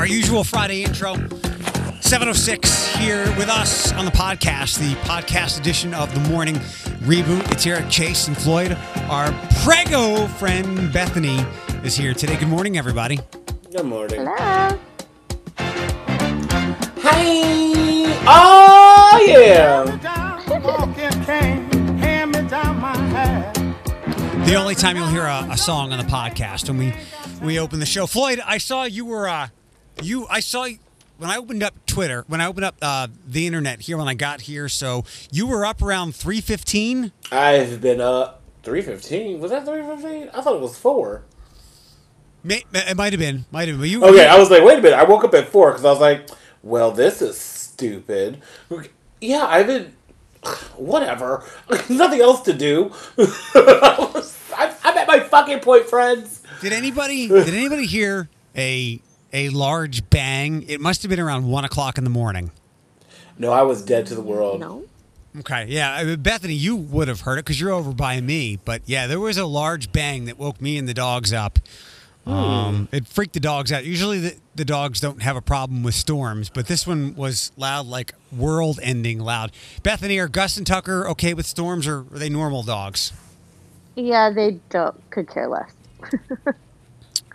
Our usual Friday intro. 706 here with us on the podcast, the podcast edition of the morning reboot. It's Eric Chase and Floyd. Our prego friend Bethany is here today. Good morning, everybody. Good morning. Hello. Hi. Oh yeah. The only time you'll hear a, a song on the podcast when we we open the show. Floyd, I saw you were uh, you. I saw you- when I opened up Twitter, when I opened up uh, the internet here when I got here. So you were up around three fifteen. I've been up three fifteen. Was that three fifteen? I thought it was four. May, it might have been, might have been. You Okay, I was like, wait a minute. I woke up at four because I was like, well, this is stupid. Yeah, I've been. Whatever. Nothing else to do. I'm I'm at my fucking point, friends. Did anybody did anybody hear a a large bang? It must have been around one o'clock in the morning. No, I was dead to the world. No. Okay, yeah, I mean, Bethany, you would have heard it because you're over by me. But yeah, there was a large bang that woke me and the dogs up. Um, it freaked the dogs out. Usually, the, the dogs don't have a problem with storms, but this one was loud, like world-ending loud. Bethany, are Gus and Tucker okay with storms, or are they normal dogs? Yeah, they don't could care less.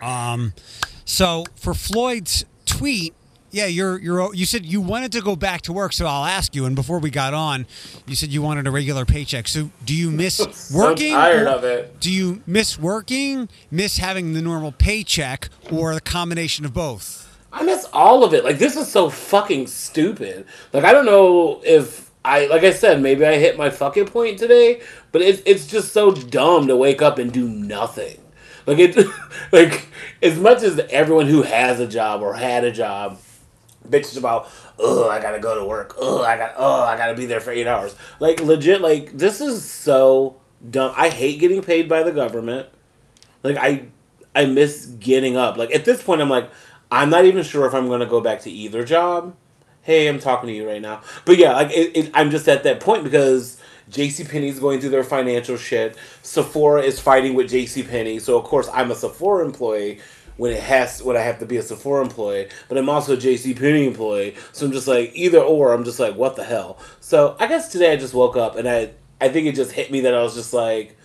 So for Floyd's tweet, yeah, you're you're you said you wanted to go back to work, so I'll ask you. And before we got on, you said you wanted a regular paycheck. So do you miss working? tired of it. Do you miss working, miss having the normal paycheck, or the combination of both? I miss all of it. Like this is so fucking stupid. Like I don't know if I like I said maybe I hit my fucking point today, but it's it's just so dumb to wake up and do nothing. Like it like as much as everyone who has a job or had a job bitches about oh I gotta go to work oh I got oh I gotta be there for eight hours like legit like this is so dumb I hate getting paid by the government like I I miss getting up. Like at this point I'm like I'm not even sure if I'm to go back to either job. Hey, I'm talking to you right now. But yeah, like it, it, I'm just at that point because JC Penney's going through their financial shit. Sephora is fighting with JC Penney. So of course I'm a Sephora employee when it has when I have to be a Sephora employee, but I'm also a JC Penney employee. So I'm just like either or I'm just like what the hell. So I guess today I just woke up and I I think it just hit me that I was just like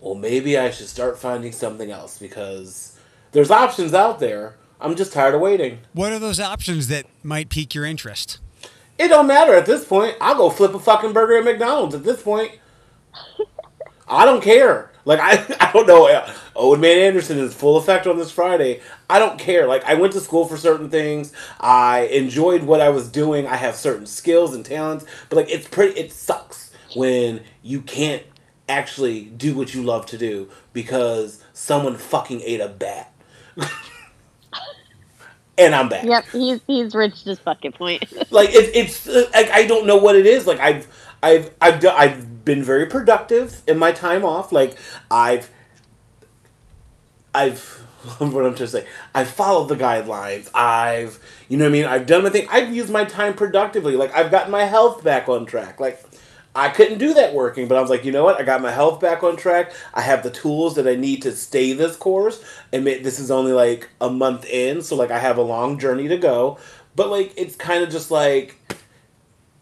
well, maybe I should start finding something else because there's options out there. I'm just tired of waiting. What are those options that might pique your interest? It don't matter at this point. I'll go flip a fucking burger at McDonald's at this point. I don't care. Like I, I don't know. Owen Man Anderson is full effect on this Friday. I don't care. Like I went to school for certain things. I enjoyed what I was doing. I have certain skills and talents. But like it's pretty. It sucks when you can't actually do what you love to do because someone fucking ate a bat. and I'm back Yep, he's he's reached his fucking point. like it, it's like I don't know what it is. Like I've I've I've I've been very productive in my time off. Like I've I've what I'm trying to say. I've followed the guidelines. I've you know what I mean. I've done my thing. I've used my time productively. Like I've gotten my health back on track. Like. I couldn't do that working, but I was like, you know what? I got my health back on track. I have the tools that I need to stay this course. And this is only like a month in, so like I have a long journey to go. But like it's kind of just like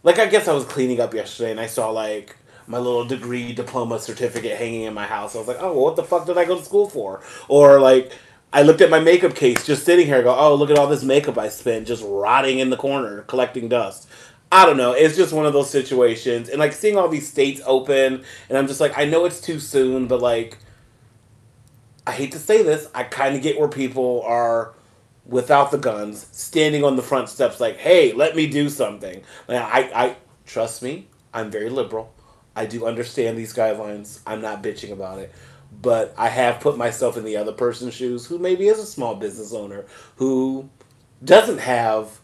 like I guess I was cleaning up yesterday and I saw like my little degree diploma certificate hanging in my house. I was like, oh, well, what the fuck did I go to school for? Or like I looked at my makeup case just sitting here. and Go, oh, look at all this makeup I spent just rotting in the corner, collecting dust. I don't know. It's just one of those situations, and like seeing all these states open, and I'm just like, I know it's too soon, but like, I hate to say this, I kind of get where people are without the guns, standing on the front steps, like, "Hey, let me do something." Like, I, I trust me, I'm very liberal. I do understand these guidelines. I'm not bitching about it, but I have put myself in the other person's shoes, who maybe is a small business owner who doesn't have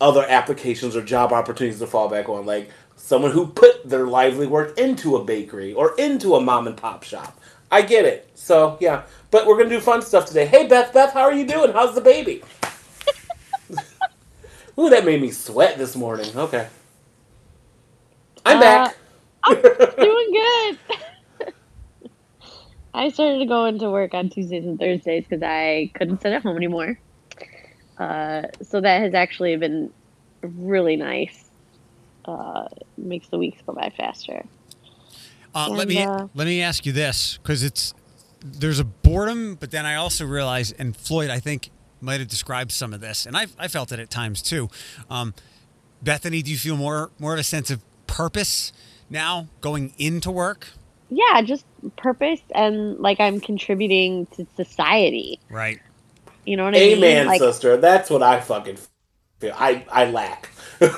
other applications or job opportunities to fall back on, like someone who put their lively work into a bakery or into a mom and pop shop. I get it. So yeah, but we're gonna do fun stuff today. Hey Beth, Beth, how are you doing? How's the baby? Ooh, that made me sweat this morning. Okay, I'm Uh, back. Doing good. I started going to work on Tuesdays and Thursdays because I couldn't sit at home anymore. Uh, so that has actually been really nice. Uh, makes the weeks go by faster. Uh, let me uh, let me ask you this because it's there's a boredom, but then I also realize, and Floyd, I think might have described some of this, and I I felt it at times too. Um, Bethany, do you feel more more of a sense of purpose now going into work? Yeah, just purpose and like I'm contributing to society. Right. You know what I mean? Amen, Like, sister. That's what I fucking feel. I I lack.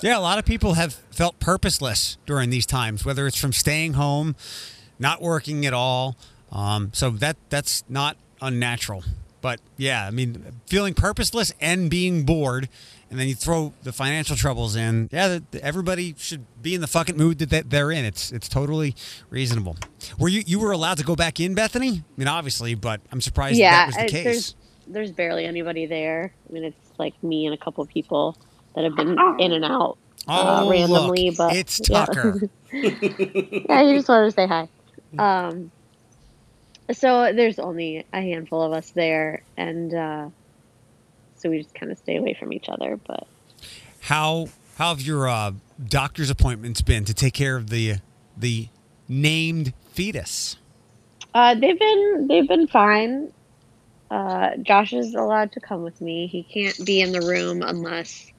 Yeah, a lot of people have felt purposeless during these times, whether it's from staying home, not working at all. Um, so that that's not unnatural. But yeah, I mean, feeling purposeless and being bored, and then you throw the financial troubles in. Yeah, that- everybody should be in the fucking mood that- that they're in. It's it's totally reasonable. Were you you were allowed to go back in, Bethany? I mean, obviously, but I'm surprised yeah, that was the case. There's there's barely anybody there. I mean, it's like me and a couple of people that have been in and out uh, Oh, randomly, look, but it's yeah. Tucker. yeah, he just wanted to say hi. Um, so there's only a handful of us there, and uh, so we just kind of stay away from each other. But How how have your uh, doctor's appointments been to take care of the the named fetus? uh, they've been they've been fine. Uh, Josh is allowed to come with me. He can't be in the room unless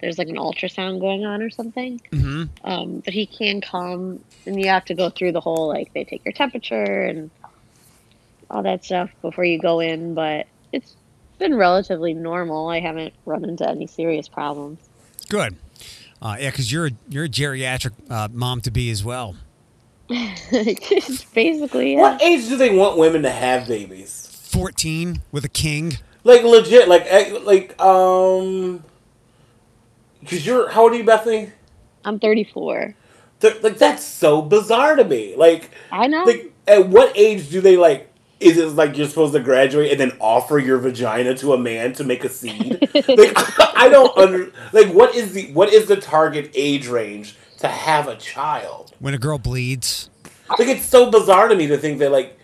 there's like an ultrasound going on or something. Mm-hmm. Um, but he can come, and you have to go through the whole like they take your temperature and all that stuff before you go in. But it's been relatively normal. I haven't run into any serious problems. Good. Uh, yeah, because you're a, you're a geriatric uh, mom to be as well. Basically, yeah. What age do they want women to have babies? Fourteen with a king. Like legit, like eh, like um, because you're how old are you, Bethany? I'm 34. Th- Like that's so bizarre to me. Like I know. like at what age do they like? Is it like you're supposed to graduate and then offer your vagina to a man to make a seed? like I don't under like what is the what is the target age range to have a child? When a girl bleeds. Like it's so bizarre to me to think that like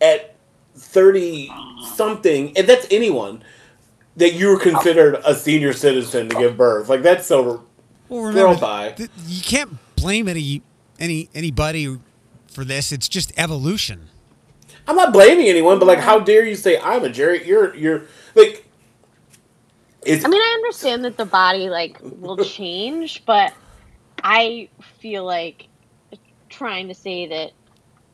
at thirty something, and that's anyone that you were considered a senior citizen to give birth. Like that's so Well, Girl remember, bye. th- you can't blame any any anybody for this. It's just evolution. I'm not blaming anyone, but like, how dare you say I'm a Jerry? You're you're like, it's I mean, I understand that the body like will change, but I feel like trying to say that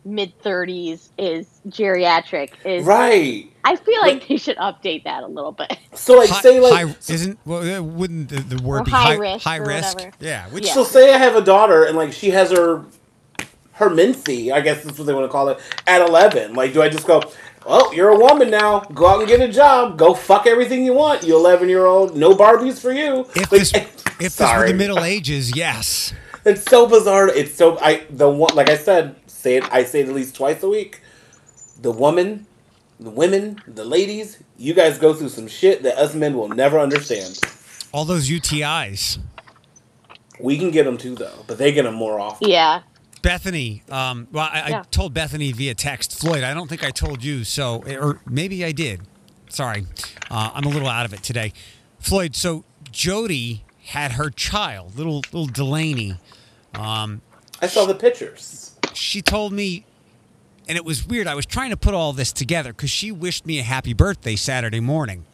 mid 30s is geriatric is right. I feel like But- they should update that a little bit. So like, Hi- say like, high, isn't well, wouldn't the, the word be high high, risk high risk? whatever. Yeah, which Yeah. so say I have a daughter and like she has her her mincy, I guess that's what they want to call it, at 11. Like, do I just go? Well, you're a woman now. Go out and get a job. Go fuck everything you want. You 11 year old. No Barbies for you. if Like, this if this were the Middle Ages, yes. It's so bizarre. It's so I the one like I said, say it I say it at least twice a week. The woman, the women, the ladies, you guys go through some shit that us men will never understand. All those UTIs. We can get them too though, but they get them more often. Yeah. Bethany, um, well, I, I told Bethany via text. Floyd, I don't think I told you, so or maybe I did. Sorry, uh, I'm a little out of it today. Floyd, so Jody had her child, little little Delaney. Um, I saw the pictures. She told me, and it was weird. I was trying to put all this together because she wished me a happy birthday Saturday morning.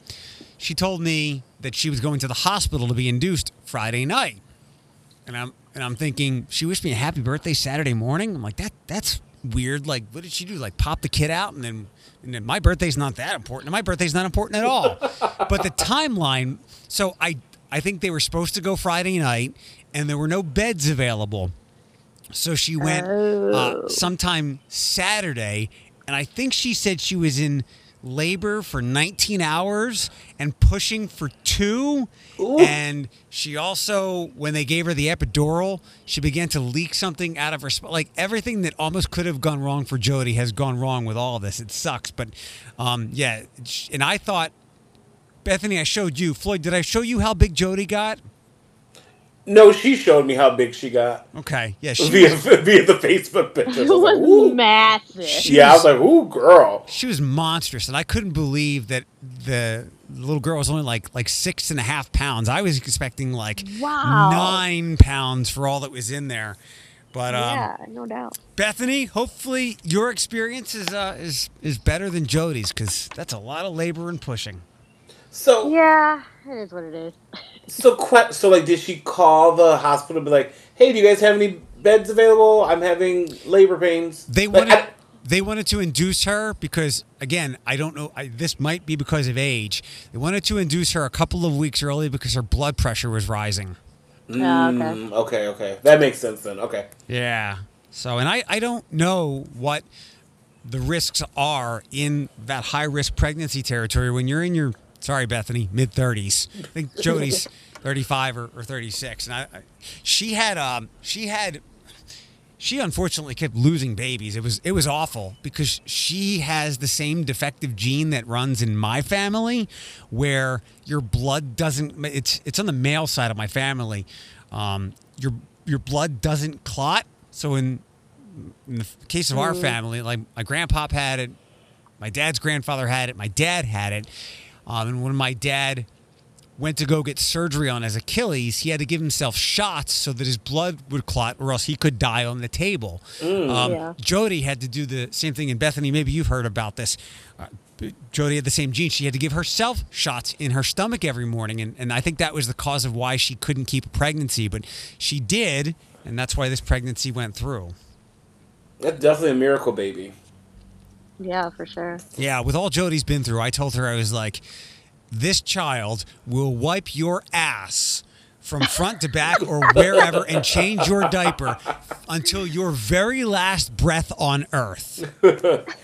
She told me that she was going to the hospital to be induced Friday night, and I'm and I'm thinking she wished me a happy birthday Saturday morning. I'm like that that's weird. Like what did she do? Like pop the kid out and then and then my birthday's not that important. And my birthday's not important at all. but the timeline. So I I think they were supposed to go Friday night, and there were no beds available. So she went uh, Oh. sometime Saturday, and I think she said she was in labor for 19 hours and pushing for two. Ooh. And she also, when they gave her the epidural, she began to leak something out of her. Sp- like everything that almost could have gone wrong for Jody has gone wrong with all of this. It sucks, but um, yeah. And I thought, Bethany, I showed you. Floyd, did I show you how big Jody got? No, she showed me how big she got Okay, yeah, she via was, via the Facebook pictures. I It was like, was "Ooh." massive. Yeah, I was like, "Ooh, girl." she was monstrous, and I couldn't believe that the little girl was only like like six and a half pounds. I was expecting like Wow. nine pounds for all that was in there. But um, yeah, no doubt. Bethany, hopefully your experience is uh, is is better than Jody's because that's a lot of labor and pushing. So, Yeah, it is what it is. so, que- so, like, did she call the hospital and be like, "Hey, do you guys have any beds available? I'm having labor pains." They Like, wanted I- they wanted to induce her because again, I don't know. I, this might be because of age. They wanted to induce her a couple of weeks early because her blood pressure was rising. Oh, okay. Mm, okay, okay, that makes sense then. Okay. Yeah. So, and I I don't know what the risks are in that high risk pregnancy territory when you're in your sorry Bethany mid 30s. I think Jody's 35 or, or 36, and I, I she had um she had she unfortunately kept losing babies. It was it was awful because she has the same defective gene that runs in my family, where your blood doesn't. It's it's on the male side of my family. Um, your your blood doesn't clot. So in in the case of our family, like my grandpop had it, my dad's grandfather had it, my dad had it, um, and when my dad went to go get surgery on his Achilles, he had to give himself shots so that his blood would clot, or else he could die on the table. um, Yeah. Jody had to do the same thing. And Bethany, maybe you've heard about this. Uh, Jody had the same gene. She had to give herself shots in her stomach every morning, and, and I think that was the cause of why she couldn't keep a pregnancy. But she did, and that's why this pregnancy went through. That's definitely a miracle baby. Yeah, for sure. Yeah, with all Jody's been through, I told her I was like, this child will wipe your ass from front to back or wherever and change your diaper until your very last breath on earth.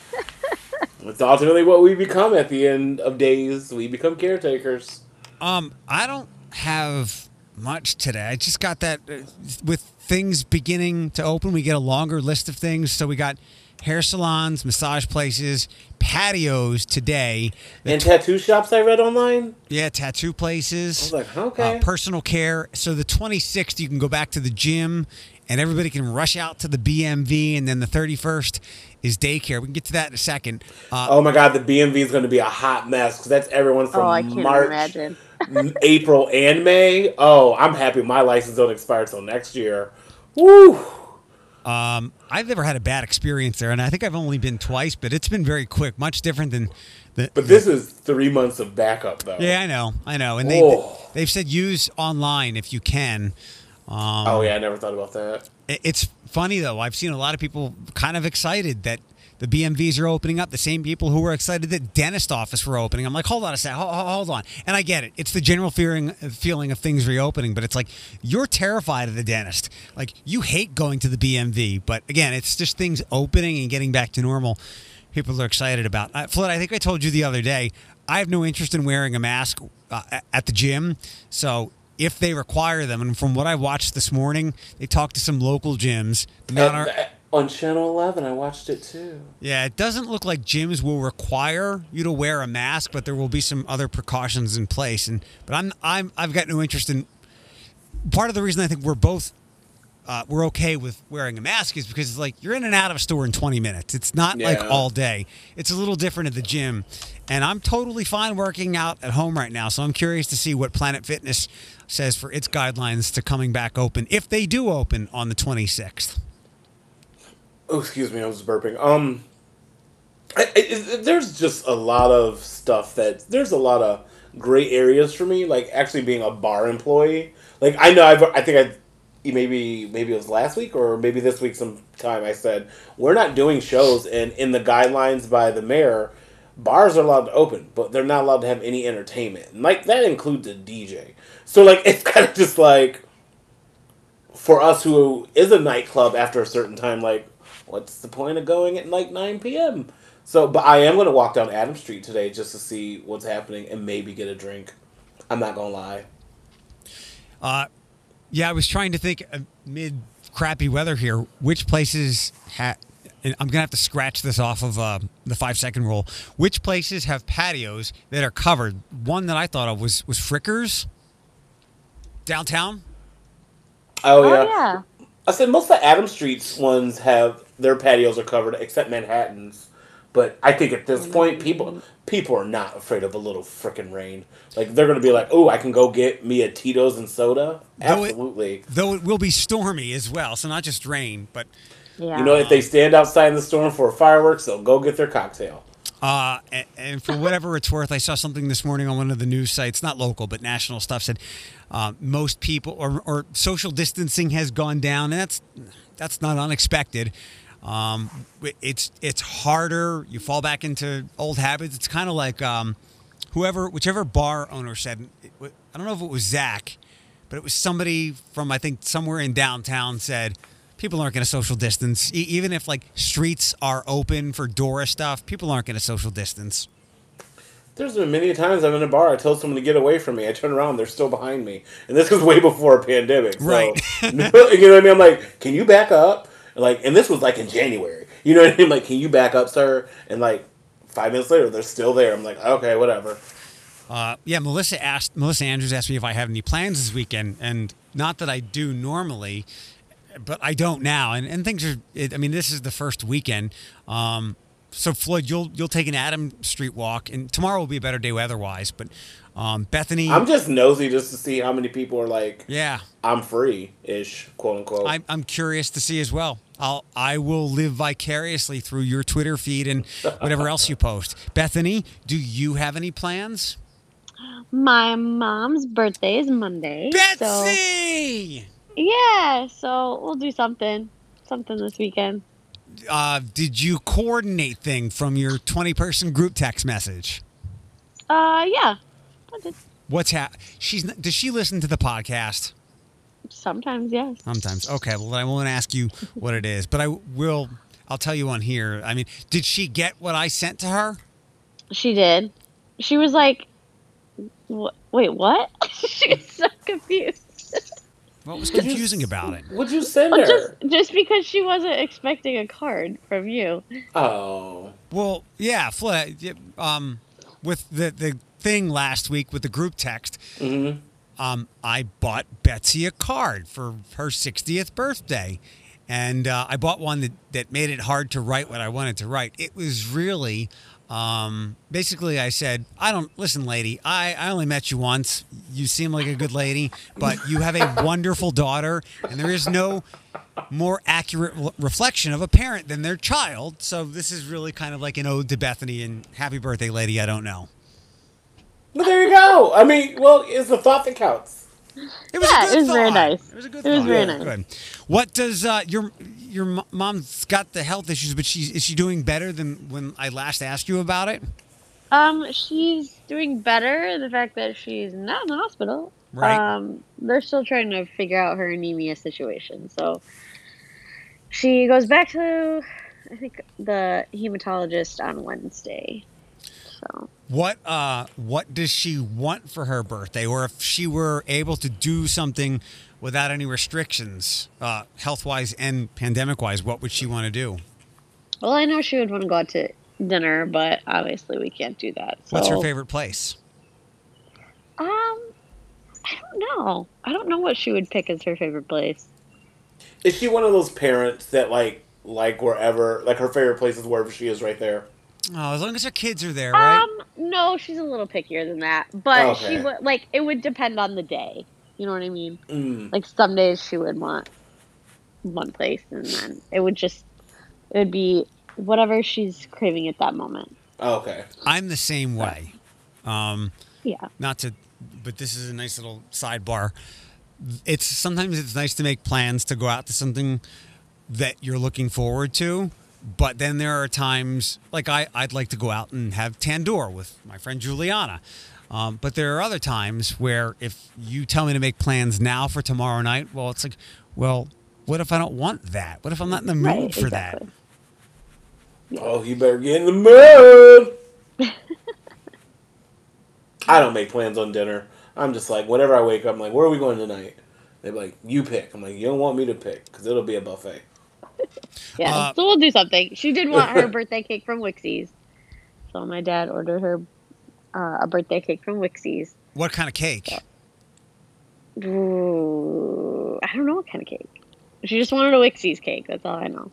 It's ultimately what we become at the end of days. We become caretakers. Um, I don't have much today. I just got that uh, with things beginning to open, we get a longer list of things. So we got hair salons, massage places, patios today. The And tattoo shops I read online. Yeah, tattoo places. I was like, okay. Uh, personal care. So the 26th, you can go back to the gym and everybody can rush out to the BMV. And then the 31st is daycare. We can get to that in a second. Uh, Oh my god, the BMV is going to be a hot mess because that's everyone from Oh, I can't March, imagine. April, and May. Oh, I'm happy my license don't expire till next year. Woo! Um, I've never had a bad experience there. And I think I've only been twice, but it's been very quick, much different than the. But this is three months of backup though. Yeah, I know. I know. And they, they've said use online if you can. Um, Oh yeah, I never thought about that. It- It's funny though. I've seen a lot of people kind of excited that the BMVs are opening up. The same people who were excited that dentist office were opening. I'm like, hold on a second, hold, hold on. And I get it. It's the general fearing feeling of things reopening, but it's like you're terrified of the dentist. Like you hate going to the BMV, but again, it's just things opening and getting back to normal. People are excited about. Uh, Floyd, I think I told you the other day. I have no interest in wearing a mask uh, at the gym, so if they require them, and from what I watched this morning, they talked to some local gyms. Not our, uh, on Channel Eleven, I watched it too. yeah, it doesn't look like gyms will require you to wear a mask, but there will be some other precautions in place. And but I'm I'm I've got no interest in. Part of the reason I think we're both uh, we're okay with wearing a mask is because it's like you're in and out of a store in 20 minutes. It's not like all day. It's a little different at the gym, and I'm totally fine working out at home right now. So I'm curious to see what Planet Fitness says for its guidelines to coming back open if they do open on the 26th. Oh, excuse me, I was burping. Um, I, I, there's just a lot of stuff that there's a lot of gray areas for me. Like actually being a bar employee. Like I know I've I think I maybe maybe it was last week or maybe this week sometime I said we're not doing shows and in the guidelines by the mayor. Bars are allowed to open, but they're not allowed to have any entertainment. And like that includes a DJ. So like it's kind of just like for us who is a nightclub after a certain time, like, what's the point of going at like 9 p.m.? So, but I am going to walk down Adam Street today just to see what's happening and maybe get a drink. I'm not going to lie. Uh, yeah, I was trying to think amid crappy weather here, which places ha and I'm gonna have to scratch this off of uh, the five second rule. Which places have patios that are covered? One that I thought of was was Frickers downtown. Oh yeah. Oh yeah. I said most of the Adam Street's ones have their patios are covered except Manhattan's. But I think at this point, people people are not afraid of a little frickin' rain. Like they're gonna be like, "Oh, I can go get me a Tito's and soda." Though it- Absolutely. Though it will be stormy as well, so not just rain, but Yeah. You know, if they stand outside in the storm for fireworks, they'll go get their cocktail. Uh, and, and for whatever it's worth, I saw something this morning on one of the news sites, not local, but national stuff, said uh, most people or, or social distancing has gone down, and that's that's not unexpected. Um, it's it's harder. You fall back into old habits. It's kind of like um, whoever, whichever bar owner said. I don't know if it was Zach, but it was somebody from I think somewhere in downtown said people aren't going to social distance E- even if like streets are open for DORA stuff. People aren't going to social distance. There's been many times I'm in a bar, I tell someone to get away from me. I turn around, they're still behind me, and this was way before a pandemic. So, Right. you know what I mean? I'm like, can you back up? Like, and this was like in January. You know what I mean? Like, can you back up, sir? And like five minutes later, they're still there. I'm like, okay, whatever. Uh, yeah, Melissa asked Melissa Andrews asked me if I have any plans this weekend, and not that I do normally, but I don't now. And, and things are. It, I mean, this is the first weekend. Um, so Floyd, you'll you'll take an Adam Street walk, and tomorrow will be a better day weather-wise. But um, Bethany, I'm just nosy just to see how many people are like, yeah, I'm free ish, quote unquote. I'm I'm curious to see as well. I'll I will live vicariously through your Twitter feed and whatever else you post. Bethany, do you have any plans? My mom's birthday is Monday. So Betsy. yeah, so we'll do something. Something this weekend. Uh, did you coordinate thing from your 20 person group text message? Uh yeah. I did. What's hap? She's does she listen to the podcast? Sometimes, yes. Sometimes. Okay, well then I won't ask you what it is, but I will. I'll tell you on here. I mean, did she get what I sent to her? She did. She was like, "Wh- "Wait, what?" she was so confused. What was confusing about it? What'd you send Well, her? just just because she wasn't expecting a card from you. Oh. Well, yeah, Fla, um, with the the thing last week with the group text, hmm um, I bought Betsy a card for her 60th birthday. And uh, I bought one that, that made it hard to write what I wanted to write. It was really um, basically, I said, I don't listen, lady. I, I only met you once. You seem like a good lady, but you have a wonderful daughter, and there is no more accurate re- reflection of a parent than their child. So this is really kind of like an ode to Bethany and happy birthday, lady. I don't know. But there you go. I mean, well, it's the thought that counts. It was Yeah, it was very nice. It was a good It was thought. very Yeah, nice. Good. What does uh, your your mom's got the health issues, but she's is she doing better than when I last asked you about it? Um, she's doing better. The fact that she's not in the hospital. Right. Um, they're still trying to figure out her anemia situation. So she goes back to, I think, the hematologist on Wednesday. So What uh what does she want for her birthday, or if she were able to do something without any restrictions, uh, health wise and pandemic wise, what would she want to do? Well, I know she would want to go out to dinner, but obviously we can't do that. So, What's her favorite place? Um, I don't know. I don't know what she would pick as her favorite place. Is she one of those parents that like like wherever like her favorite place is wherever she is right there? Oh, as long as her kids are there, right? Um, no, she's a little pickier than that. But Okay. she would like it would depend on the day. You know what I mean? Mm. Like some days she would want one place, and then it would just it would be whatever she's craving at that moment. Okay. I'm the same way. Um, Yeah. not to but this is a nice little sidebar it's sometimes it's nice to make plans to go out to something that you're looking forward to but then there are times like I, i'd like to go out and have tandoor with my friend juliana um, but there are other times where if you tell me to make plans now for tomorrow night well it's like well what if i don't want that what if i'm not in the mood Right. for exactly. Oh, you better get in the mood. I don't make plans on dinner. I'm just like, whenever I wake up, I'm like, where are we going tonight? They're like, you pick. I'm like, you don't want me to pick because it'll be a buffet. Yeah. Uh, so we'll do something. She did want her birthday cake from Wixey's, so my dad ordered her uh, a birthday cake from Wixey's. what kind of cake Ooh. Ooh, I don't know what kind of cake. She just wanted a Wixey's cake. That's all I know.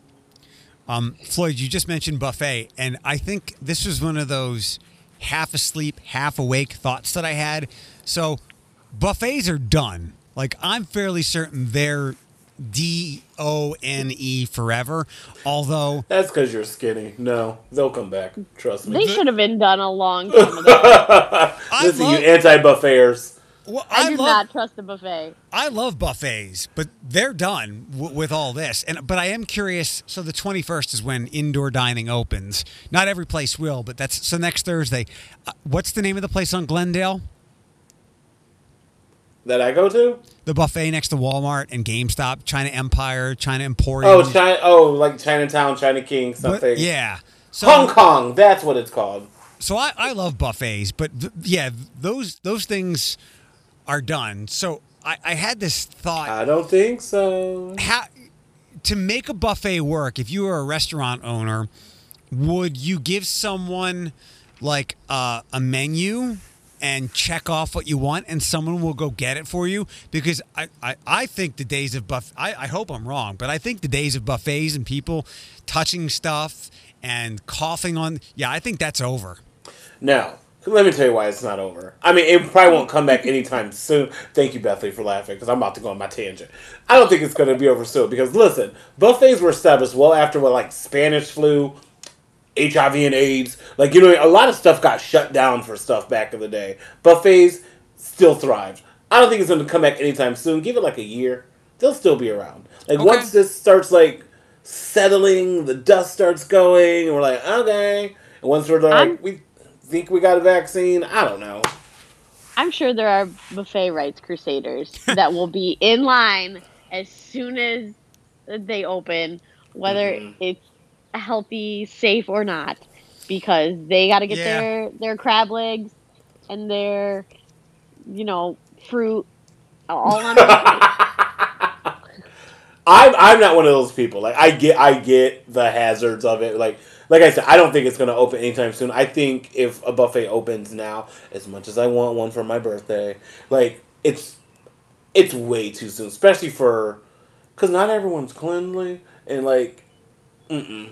Um, Floyd, you just mentioned buffet, and I think this was one of those half asleep, half awake thoughts that I had. So, buffets are done. Like, I'm fairly certain they're D O N E forever. Although, That's because you're skinny. No, they'll come back. Trust me. They should have been done a long time ago. Listen, love- you anti-buffeters. well, I, I, do love not trust the buffet. I love buffets, but they're done w- with all this. And but I am curious. So the 21st is when indoor dining opens. Not every place will, but that's so next Thursday. Uh, what's the name of the place on Glendale? That I go to? The buffet next to Walmart and GameStop, China Empire, China Emporium. Oh, China. Oh, like Chinatown, China King, But- something. yeah. So, Hong Kong. That's what it's called. so I, I love buffets, but th- yeah, those those things are done. So I, I had this thought. I don't think so. how to make a buffet work if you were a restaurant owner would you give someone like uh, a menu and check off what you want and someone will go get it for you because i, I, I think the days of buff I, I hope i'm wrong but i think the days of buffets and people touching stuff and coughing on yeah i think that's over No. Let me tell you why it's not over. I mean, it probably won't come back anytime soon. Thank you, Bethany, for laughing because I'm about to go on my tangent. I don't think it's going to be over soon because listen, buffets were established well after what like Spanish flu, HIV and AIDS. Like you know, a lot of stuff got shut down for stuff back in the day. Buffets still thrived. I don't think it's going to come back anytime soon. Give it like a year, they'll still be around. Like Okay. once this starts like settling, the dust starts going, and we're like, okay. And once we're like, I'm- we think we got a vaccine. I don't know. I'm sure there are buffet rights crusaders that will be in line as soon as they open, whether Mhm. it's healthy, safe, or not, because they got to get Yeah. their their crab legs and their, you know, fruit all on. I'm I'm not one of those people. Like I get I get the hazards of it. Like like I said, I don't think it's gonna open anytime soon. I think if a buffet opens now, as much as I want one for my birthday, like it's it's way too soon, especially for because not everyone's cleanly and like. Mm-mm.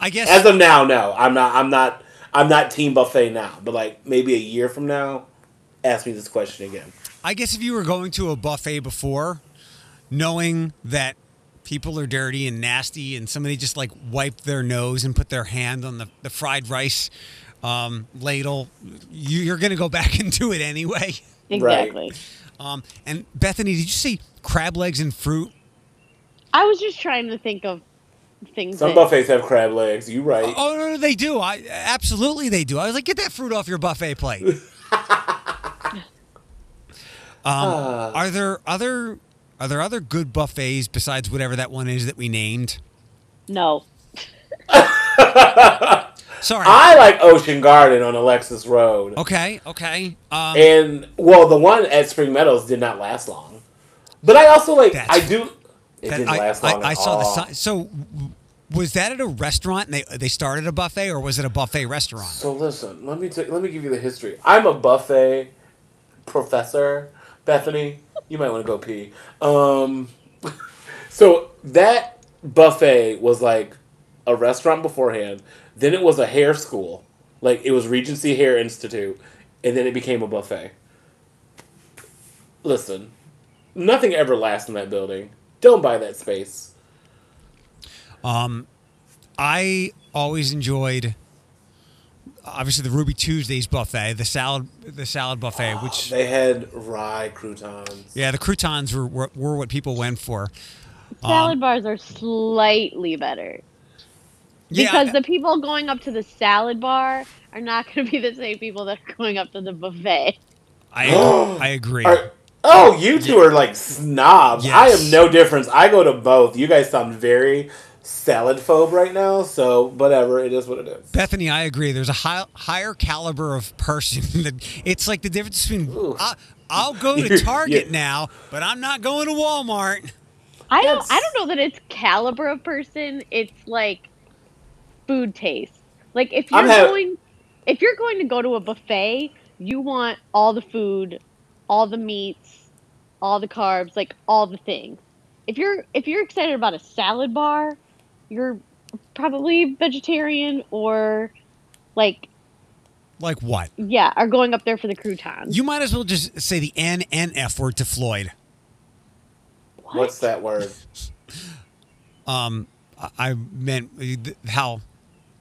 I guess As of now, no, I'm not. I'm not. I'm not team buffet now. But like maybe a year from now, ask me this question again. I guess if you were going to a buffet before, knowing that people are dirty and nasty and somebody just like wiped their nose and put their hand on the, the fried rice um, ladle, you, you're going to go back and do it anyway. exactly. Um, and Bethany, did you see crab legs and fruit? I was just trying to think of things. Some that, buffets have crab legs. You right. Oh, no, no, they do. I Absolutely, they do. I was like, get that fruit off your buffet plate. um, are there other are there other good buffets besides whatever that one is that we named? No, Sorry. I like Ocean Garden on Alexis Road. Okay, okay. Um, And well, the one at Spring Meadows did not last long. But I also like That's- I do. It that- didn't I, last long. I at saw the sign. So, was that at a restaurant and they they started a buffet, or was it a buffet restaurant? So listen, let me t- let me give you the history. I'm a buffet professor, Bethany. You might want to go pee. Um, so that buffet was like a restaurant beforehand. Then it was a hair school, like it was Regency Hair Institute, and then it became a buffet. Listen, nothing ever lasts in that building. Don't buy that space. Um, I always enjoyed, obviously, the Ruby Tuesdays buffet, the salad the salad buffet, which They had rye croutons. yeah, the croutons were, were were what people went for. salad bars are slightly better. Yeah, because the people going up to the salad bar are not going to be the same people that are going up to the buffet. I I agree. Are- oh, you two are like snobs. I am no difference. I go to both. You guys sound very salad phobe right now, so whatever. It is what it is. Bethany, I agree. There's a high, higher caliber of person. That it's like the difference between I, I'll go to Target yeah. now, but I'm not going to Walmart. I don't. That's- I don't know that it's caliber of person. It's like food taste. Like if you're hav- going, if you're going to go to a buffet, you want all the food, all the meats, all the carbs, like all the things. If you're if you're excited about a salad bar, you're probably vegetarian or like Like what? yeah, are going up there for the croutons. You might as well just say the N and F word to Floyd. What? What's that word? Um, I- I meant uh, how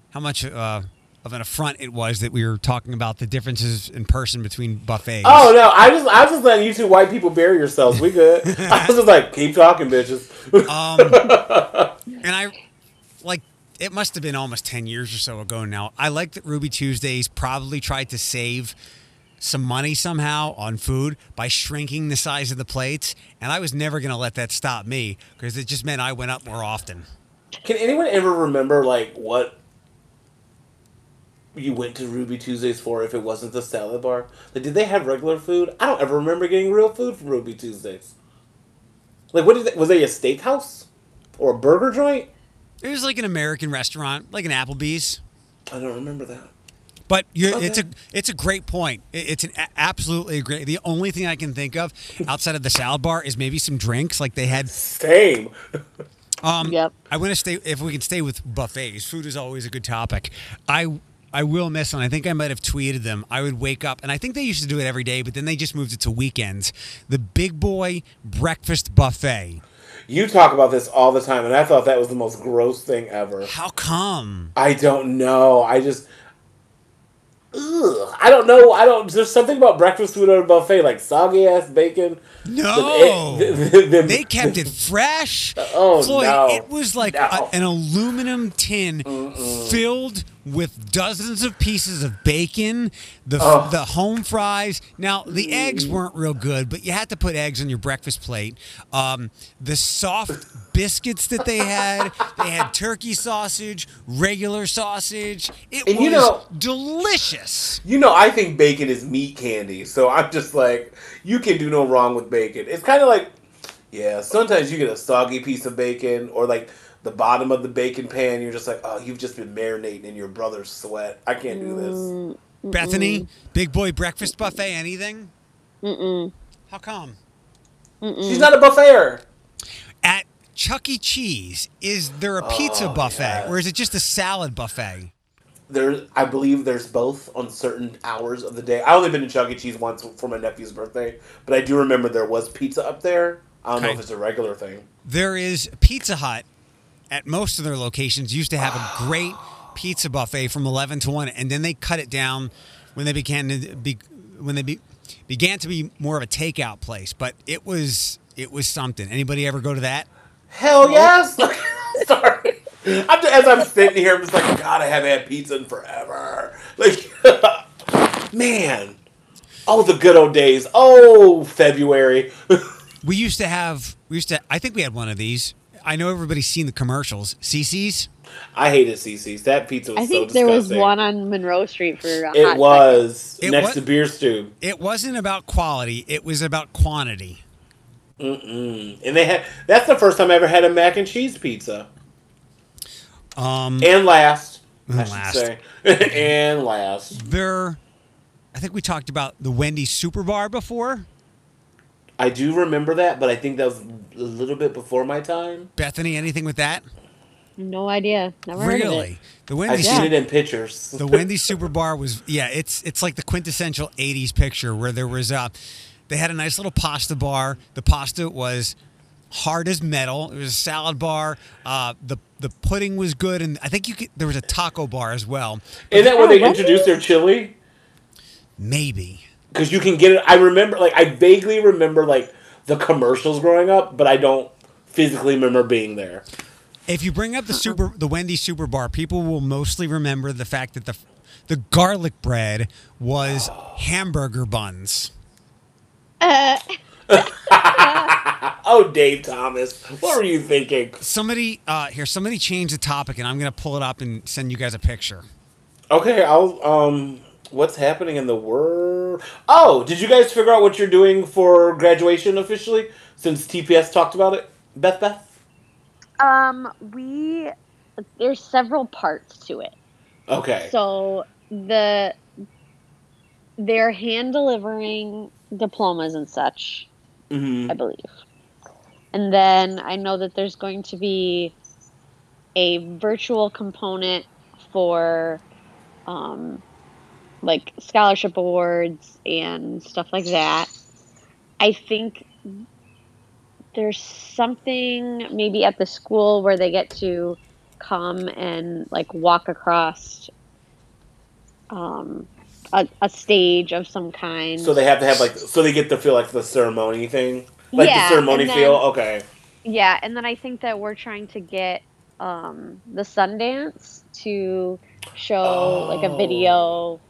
how much uh, of an affront it was that we were talking about the differences in person between buffets. Oh no, I just I was just letting you two white people bury yourselves. We good. I was just like, keep talking, bitches. Um, and I like it must have been almost 10 years or so ago now. I like that Ruby Tuesdays probably tried to save some money somehow on food by shrinking the size of the plates, and I was never going to let that stop me because it just meant I went up more often. Can anyone ever remember like what you went to Ruby Tuesdays for if it wasn't the salad bar? Like, did they have regular food? I don't ever remember getting real food from Ruby Tuesdays. Like, what did they, was they a steakhouse or a burger joint? It was like an American restaurant, like an Applebee's. I don't remember that. But you it's a it's a great point. It's an a- absolutely great. The only thing I can think of outside of the salad bar is maybe some drinks. Like they had Same. Um, Yep. I want to stay. If we can stay with buffets, food is always a good topic. I I will miss, and I think I might have tweeted them. I would wake up, and I think they used to do it every day, but then they just moved it to weekends. The Big Boy Breakfast Buffet. You talk about this all the time, and I thought that was the most gross thing ever. How come? I don't know. I just. Ugh. I don't know. I don't. There's something about breakfast food at a buffet, like soggy ass bacon. No, The- the- the- they kept it fresh. Oh, Floyd, no. it was like No. a- an aluminum tin filled with dozens of pieces of bacon, the Ugh. the home fries. Now the eggs weren't real good, but you had to put eggs on your breakfast plate. Um, the soft biscuits that they had, they had turkey sausage, regular sausage. It And was you know- delicious. You know, I think bacon is meat candy, so I'm just like, you can do no wrong with bacon. It's kind of like, yeah, sometimes you get a soggy piece of bacon, or like the bottom of the bacon pan, you're just like, oh, you've just been marinating in your brother's sweat. I can't do this. Bethany, Big Boy Breakfast Buffet, anything? Mm-mm. How come? Mm. She's not a buffet. At Chuck E. Cheese, is there a pizza Oh, buffet yes. or is it just a salad buffet? There, I believe there's both on certain hours of the day. I only been to Chuck E. Cheese once for my nephew's birthday, but I do remember there was pizza up there. I don't know if it's a regular thing. There is Pizza Hut at most of their locations used to have a great pizza buffet from 11 to 1 and then they cut it down when they began to be when they be, began to be more of a takeout place, but it was it was something. Anybody ever go to that? Hell yes! Sorry. I'm just, as I'm sitting here, I'm just like, God, I haven't had pizza in forever. Like, man. Oh, the good old days. Oh, February. We used to have we used to I think we had one of these. I know everybody's seen the commercials. CiCi's? I hated CiCi's. That pizza was I so think there was one on Monroe Street for a hot It second. was It next wa- to Bier Stube. It wasn't about quality, it was about quantity. Mm-mm. And they had that's the first time I ever had a mac and cheese pizza. Um And last. I And should last. say. and last. there I think we talked about the Wendy's Super Bar before. I do remember that, but I think that was a little bit before my time. Bethany, anything with that? No idea. Never heard of it. Really? The I've Wendy's seen it in pictures. the Wendy's Super Bar was yeah, it's it's like the quintessential 80s picture where there was uh they had a nice little pasta bar. The pasta was hard as metal. It was a salad bar. Uh the the pudding was good and I think you could there was a taco bar as well. Isn't that where they Oh, introduced their chili? Maybe. Because you can get it. I remember, like, I vaguely remember, like, the commercials growing up, but I don't physically remember being there. If you bring up the super the Wendy's Super Bar, people will mostly remember the fact that the the garlic bread was hamburger buns. Uh, Oh, Dave Thomas, what were you thinking? Somebody uh, here, somebody changed the topic, and I'm gonna pull it up and send you guys a picture. Okay, I'll, um, what's happening in the world? Oh, did you guys figure out what you're doing for graduation officially since TPS talked about it? Beth Beth? um, we there's several parts to it. Okay. So the they're hand delivering diplomas and such Mhm. I believe. And then I know that there's going to be a virtual component for um, like scholarship awards and stuff like that. I think there's something maybe at the school where they get to come and like walk across um, a, a stage of some kind. So they have to have like so they get to feel like the ceremony thing, like Yeah, the ceremony then- feel. Okay. Yeah, and then I think that we're trying to get um, the Sundance to show like a Oh. video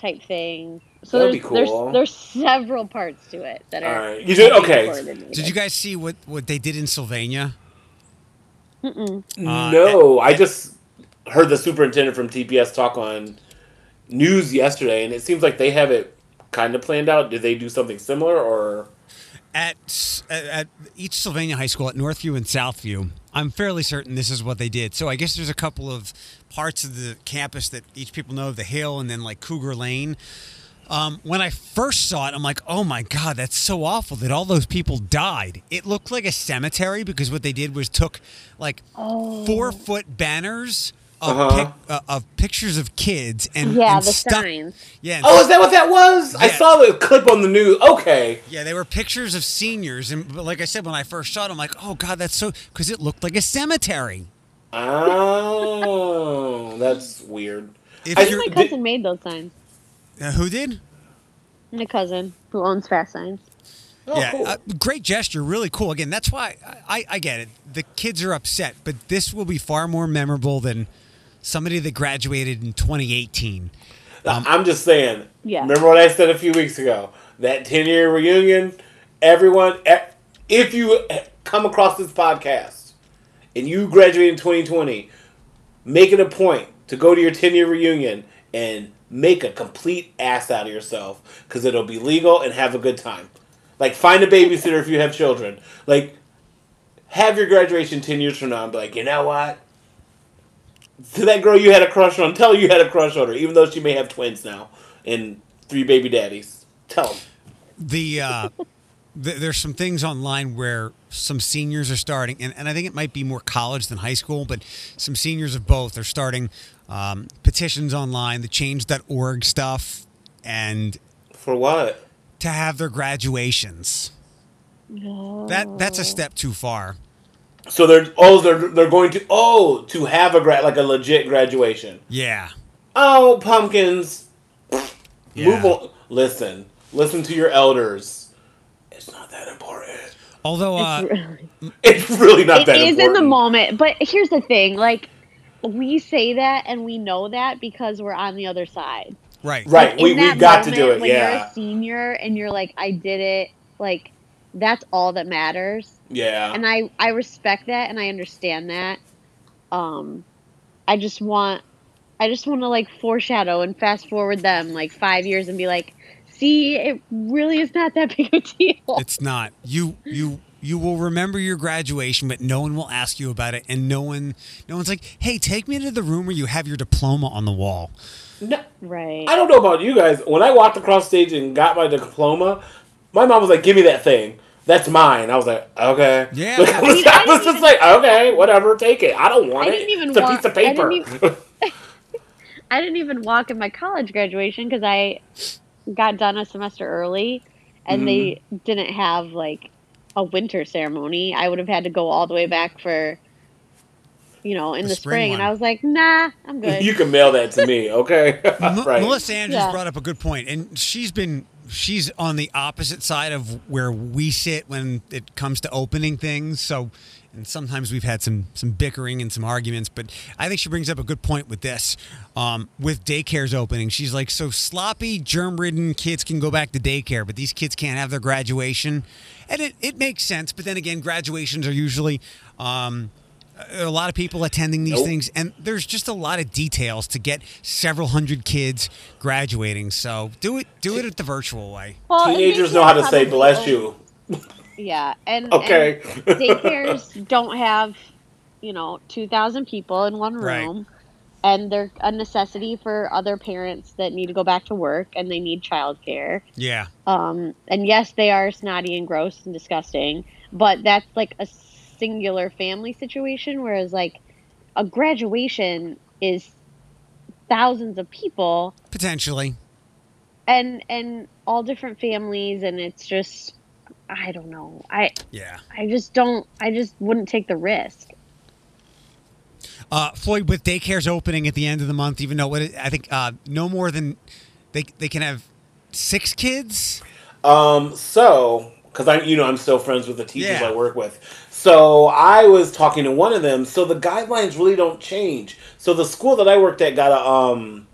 type thing. So That'd there's, be cool. there's there's several parts to it that are. Alright. You did- okay. Did you guys see what, what they did in Sylvania? Mm-mm. Uh, no, I just heard the superintendent from TPS talk on news yesterday, and it seems like they have it kind of planned out. Did they do something similar, or At, at at each Sylvania high school at Northview and Southview, I'm fairly certain this is what they did. So I guess there's a couple of parts of the campus that each people know of the hill and then like Cougar Lane. Um, when I first saw it, I'm like, oh my God, that's so awful that all those people died. It looked like a cemetery because what they did was took like Oh. four foot banners of, Uh-huh. pic- uh, of pictures of kids and, Yeah, and the stuck- signs. Yeah, oh, is that what that was? I saw the clip on the news. Okay, Yeah, they were pictures of seniors, and but like I said, when I first saw it, I'm like, "Oh God, that's so," because it looked like a cemetery. oh, that's weird. If I- you're, My cousin made those signs. uh, who did? My cousin who owns Fast Signs. Oh, yeah, cool. uh, great gesture, really cool. Again, that's why I, I, I get it. The kids are upset, but this will be far more memorable than somebody that graduated in 2018. Um, I'm just saying. Yeah. Remember what I said a few weeks ago? That 10 year reunion. Everyone, e- if you come across this podcast and you graduate in 2020, make it a point to go to your 10 year reunion and make a complete ass out of yourself because it'll be legal and have a good time. Like, find a babysitter if you have children. Like, have your graduation 10 years from now and be like, you know what? To that girl you had a crush on, tell her you had a crush on her, even though she may have twins now and three baby daddies. Tell them. The uh, th- there's some things online where some seniors are starting, and, and I think it might be more college than high school, but some seniors of both are starting um, petitions online, the Change.org stuff, and For what? to have their graduations. No. That that's a step too far. So they're oh they're they're going to oh to have a grad like a legit graduation. Yeah. Oh pumpkins, yeah. move on. Listen, listen to your elders. It's not that important. Although uh, It's really- It's really not It that is important. in the moment, but here's the thing: like we say that and we know that because we're on the other side. right, Right, Like, we, in we that got to do it. When you're Yeah, a senior and you're like, I did it. Like that's all that matters, yeah. and I I respect that and I understand that. Um, I just want, I just want to like foreshadow and fast forward them like five years and be like, see, it really is not that big a deal. It's not. You you you will remember your graduation, but no one will ask you about it, and no one no one's like, "Hey, take me to the room where you have your diploma on the wall." No, right. I don't know about you guys. When I walked across stage and got my diploma, my mom was like, "Give me that thing. That's mine." I was like, "Okay." Yeah. Like, I was, I mean, I I was didn't just even- like, "Okay, whatever, take it. I don't want I it. didn't even it's a want- piece of I paper." didn't I didn't even walk in my college graduation because I got done a semester early, and they Mm-hmm. didn't have like a winter ceremony. I would have had to go all the way back for, you know, in The the, spring spring, and. I was like, nah, I'm good. you can mail that to me, okay? Right. Melissa Andrews Yeah. brought up a good point, and she's been she's on the opposite side of where we sit when it comes to opening things. So, and sometimes we've had some some bickering and some arguments, but I think she brings up a good point with this. Um, with daycare's opening, she's like, so sloppy, germ-ridden kids can go back to daycare, but these kids can't have their graduation, and it it makes sense. But then again, graduations are usually. Um, a lot of people attending these Nope. things, and there's just a lot of details to get several hundred kids graduating. So do it, do it at the virtual way. Well, Teenagers know how to say "bless only- you." Yeah, and Okay. and daycares don't have, you know, two thousand people in one Right. room. and they're a necessity for other parents that need to go back to work and they need childcare. Yeah. Um, and yes, they are snotty and gross and disgusting, but that's like a singular family situation. Whereas like a graduation is thousands of people Potentially. and and all different families, and it's just I don't know. I Yeah. I just don't. I just wouldn't take the risk. Uh, Floyd, with daycares opening at the end of the month, even though what it, I think uh, no more than they they can have six kids. Um, so because I'm, you know, I'm still friends with the teachers Yeah. I work with. So I was talking to one of them. So the guidelines really don't change. So the school that I worked at got a um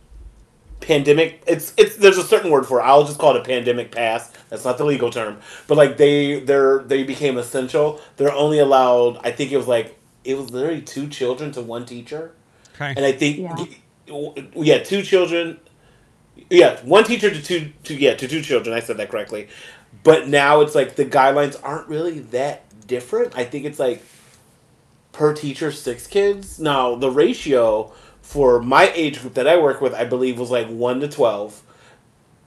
pandemic. It's it's there's a certain word for it. I'll just call it a pandemic pass. That's not the legal term. But like they they're they became essential. They're only allowed. I think it was like it was literally two children to one teacher. Okay. And I think Yeah. yeah, two children. Yeah, one teacher to two, two yeah to two children. I said that correctly, but now it's like the guidelines aren't really that different. I think it's like per teacher six kids. Now the ratio for my age group that I work with, I believe, was like one to twelve,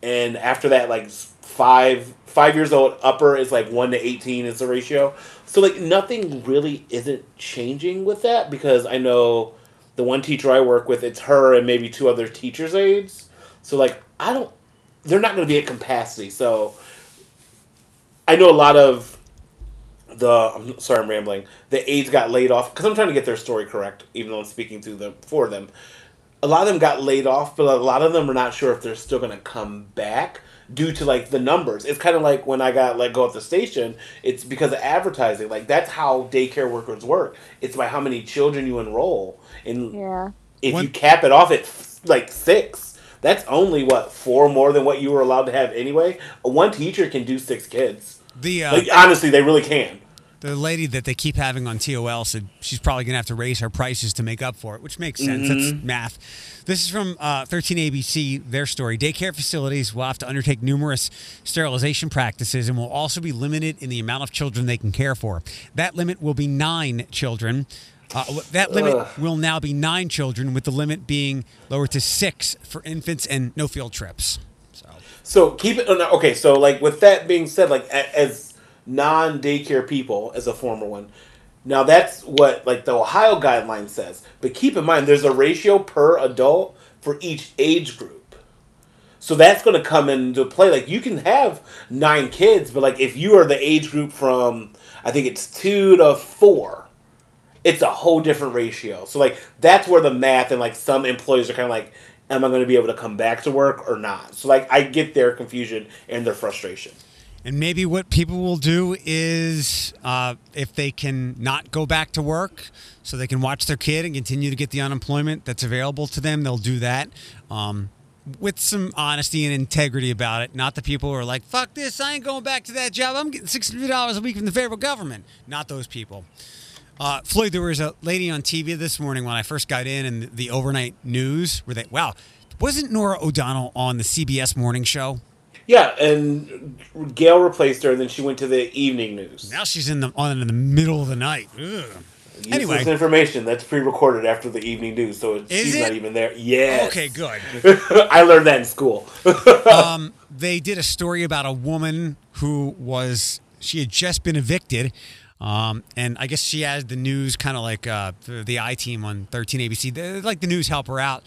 and after that, like five five years old upper is like one to eighteen is the ratio. So like nothing really isn't changing with that because I know the one teacher I work with, it's her and maybe two other teachers' aides. So like I don't, they're not going to be at capacity. So I know a lot of the. I'm sorry, I'm rambling. The aides got laid off because I'm trying to get their story correct, even though I'm speaking to them for them. A lot of them got laid off, but a lot of them are not sure if they're still going to come back due to like the numbers. It's kind of like when I got let go at the station. It's because of advertising. Like that's how daycare workers work. It's by how many children you enroll, and Yeah. if One- you cap it off at like six, that's only what four more than what you were allowed to have anyway. One teacher can do six kids. The uh, Like honestly, they really can. the lady that they keep having on TOL said she's probably going to have to raise her prices to make up for it, which makes sense. That's math. This is from uh, 13 ABC, their story. Daycare facilities will have to undertake numerous sterilization practices and will also be limited in the amount of children they can care for. That limit will be nine children. Uh, that limit Ugh. will now be nine children, with the limit being lowered to six for infants and no field trips. So, keep it. oh, Okay, so like with that being said, like as non daycare people, as a former one, now that's what like the Ohio guideline says. But keep in mind, there's a ratio per adult for each age group. So that's going to come into play. Like you can have nine kids, but like if you are the age group from I think it's two to four, it's a whole different ratio. So like that's where the math and like some employees are kind of like, am I going to be able to come back to work or not? So like I get their confusion and their frustration. And maybe what people will do is, uh, if they can not go back to work, so they can watch their kid and continue to get the unemployment that's available to them, they'll do that um, with some honesty and integrity about it. Not the people who are like, "Fuck this! I ain't going back to that job. I'm getting six hundred dollars a week from the federal government." Not those people. Uh, Floyd, there was a lady on TV this morning when I first got in, and the overnight news where they, wow, wasn't Norah O'Donnell on the CBS morning show? Yeah, and Gail replaced her, and then she went to the evening news. Now she's in the on in the middle of the night. Ugh. Useless Anyway, information that's pre-recorded after the evening news, so it, she's it? not even there. Yeah. okay, good. I learned that in school. Um, they did a story about a woman who was she had just been evicted. Um, and I guess she had the news kind of like uh, the, the I team on 13 ABC, they, like the news help her out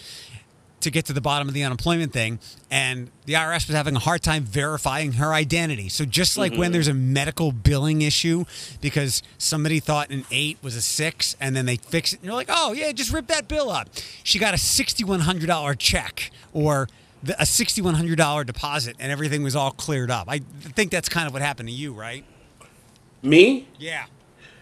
to get to the bottom of the unemployment thing. And the IRS was having a hard time verifying her identity. So just like when there's a medical billing issue because somebody thought an eight was a six and then they fix it and you're like, oh, yeah, just rip that bill up. She got a $6,100 check or the, a $6,100 deposit and everything was all cleared up. I think that's kind of what happened to you, right? Me? Yeah.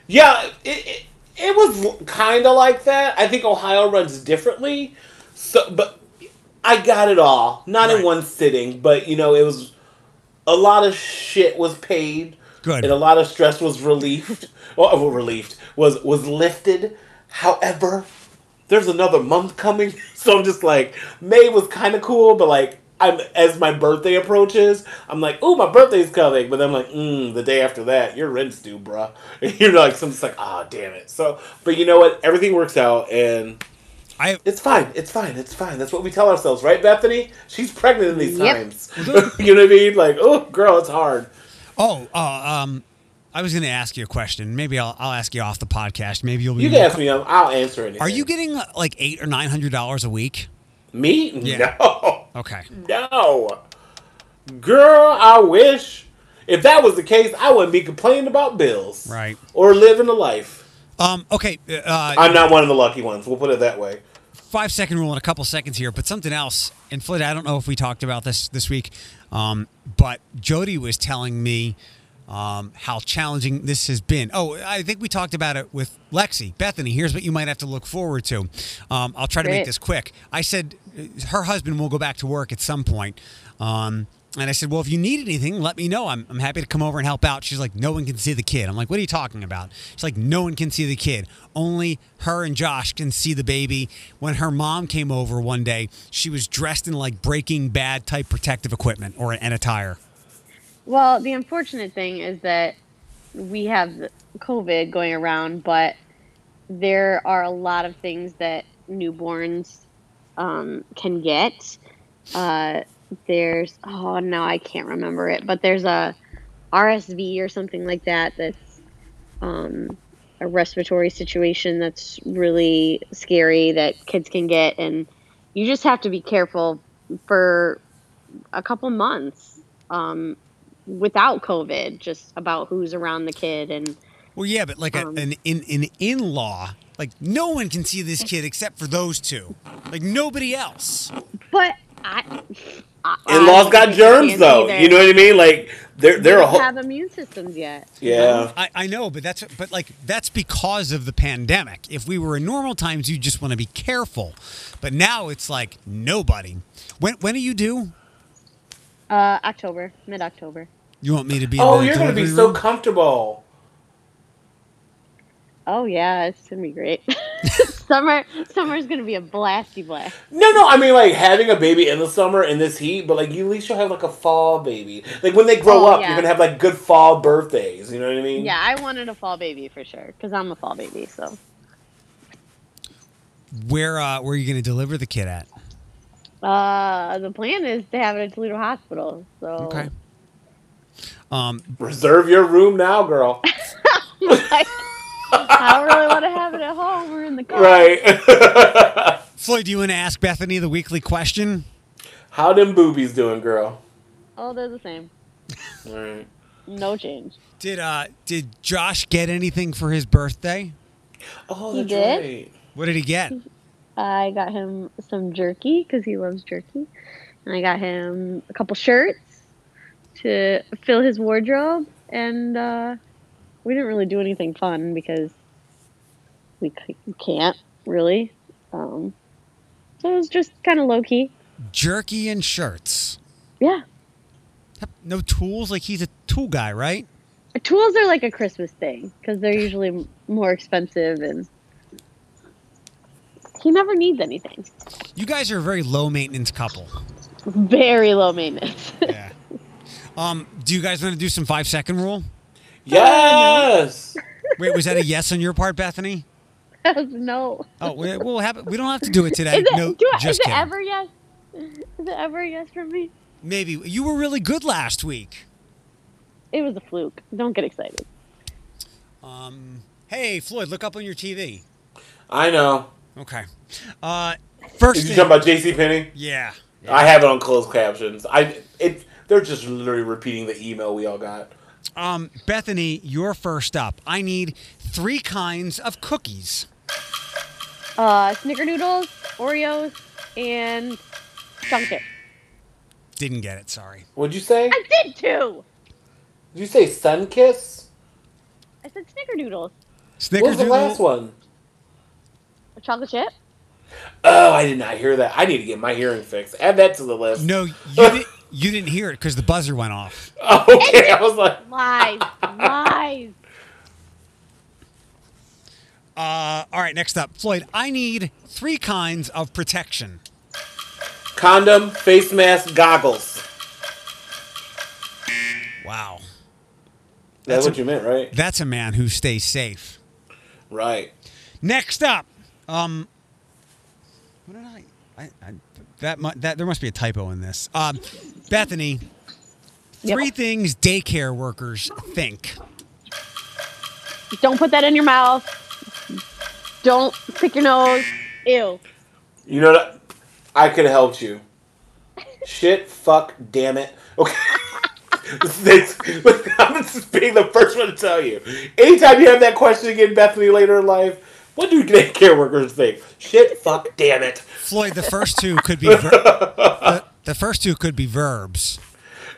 Yeah, it, it, it was kind of like that. I think Ohio runs differently. So, but I got it all, not Right. in one sitting, but you know, it was a lot of shit was paid. Good. And a lot of stress was relieved. well, well, relieved was was lifted. However, there's another month coming, so I'm just like May was kind of cool, but like I'm as my birthday approaches, I'm like, oh, my birthday's coming, but then I'm like, mm, the day after that, your rent's due, bruh. you're like so I'm just like, ah, damn it. So, but you know what? Everything works out, and I It's fine. It's fine. It's fine. That's what we tell ourselves, right, Bethany? She's pregnant in these Yep. times. you know what I mean? Like, oh, girl, it's hard. oh uh, um, I was going to ask you a question. Maybe I'll I'll ask you off the podcast. Maybe you'll be. You more can ask co- me. um, I'll answer anything. Are you getting uh, like eight or nine hundred dollars a week? Me? Yeah. No, Okay. no, girl. I wish. If that was the case, I wouldn't be complaining about bills, Right. Or living a life. Um. Okay. Uh, I'm not one of the lucky ones. We'll put it that way. five second rule in a couple seconds here, but something else. And Floyd, I don't know if we talked about this this week, um, but Jody was telling me um, how challenging this has been. Oh, I think we talked about it with Lexi. Bethany, here's what you might have to look forward to. Um, I'll try to make this quick. I said uh, her husband will go back to work at some point. Um, and I said, well, if you need anything, let me know. I'm, I'm happy to come over and help out. She's like, no one can see the kid. I'm like, what are you talking about? She's like, no one can see the kid. Only her and Josh can see the baby. When her mom came over one day, she was dressed in like Breaking Bad type protective equipment or an attire. Well, the unfortunate thing is that we have COVID going around, but there are a lot of things that newborns um, can get. Uh, there's oh no, I can't remember it, but there's a RSV or something like that. That's um, a respiratory situation that's really scary that kids can get, and you just have to be careful for a couple months. Um, without COVID, just about who's around the kid and Well, yeah, but like a, Um, an in an in law, like no one can see this kid except for those two, like nobody else. but I, I In laws I got germs though. their- You know what I mean? Like they're they they're a don't whole. have immune systems yet. Yeah. I, I know, but that's but like that's because of the pandemic. If we were in normal times, you just want to be careful. But now it's like nobody. When when are you due? Uh, October, mid October. You want me to be? in Oh, the you're gonna be delivery so comfortable. Oh yeah, it's gonna be great. summer, summer's gonna be a blasty blast. No, no, I mean like having a baby in the summer in this heat, but like you at least you'll have like a fall baby. Like when they grow Oh, up, yeah. you're gonna have like good fall birthdays. You know what I mean? Yeah, I wanted a fall baby for sure because I'm a fall baby. So Where uh, where are you going to deliver the kid at? uh, the plan is to have it at Toledo Hospital. So Okay. Um, Reserve your room now, girl. Like, I don't really want to have it at home or in the car. right. Floyd, do you want to ask Bethany the weekly question? How them boobies doing, girl? Oh, they're the same. All right. No change. Did uh did Josh get anything for his birthday? Oh, He that's did? right. What did he get? I got him some jerky because he loves jerky, and I got him a couple shirts to fill his wardrobe. And uh, we didn't really do anything fun because we can't really. Um, so it was just kind of low key. Jerky and shirts. Yeah, No tools. Like he's a tool guy, right? tools are like a Christmas thing because they're usually more expensive, and he never needs anything. You guys are a very low maintenance couple. Very low maintenance. Yeah. um, do you guys want to do some five second rule? Yes. Wait, was that a yes on your part, Bethany? no. Oh, we, we'll have. We don't have to do it today. Is it, no, do I, just is it ever yes? Is it ever yes from me? Maybe you were really good last week. It was a fluke. Don't get excited. Um, hey, Floyd, look up on your TV. I know. Okay. Uh, first Is you thing, talking about JC Penney? yeah. I have it on closed captions. I it they're just literally repeating the email we all got. Um, Bethany, you're first up. I need three kinds of cookies. Uh, Snickerdoodles, Oreos, and chocolate. Didn't get it. Sorry. What'd you say? I did too. Did you say Sun Kiss? I said Snickerdoodles. What was the last one? A chocolate chip. Oh, I did not hear that. I need to get my hearing fixed. Add that to the list. No, you didn't. You didn't hear it because the buzzer went off. okay, I was like, Lies. Lies. Uh, all right, next up, Floyd. I need three kinds of protection. condom, face mask, goggles. Wow, That's, That's what a- you meant, right? that's a man who stays safe. Right. Next up, um, What did I? I, I that mu- that there must be a typo in this. Um, Bethany, Yep. three things daycare workers think. Don't put that in your mouth. Don't pick your nose. Ew. You know what? I could have helped you. Shit, fuck, damn it. Okay. I'm just being the first one to tell you. Anytime you have that question again, Bethany, later in life, what do daycare workers think? Shit, fuck, damn it. Floyd, the first two could be ver- the, the first two could be verbs.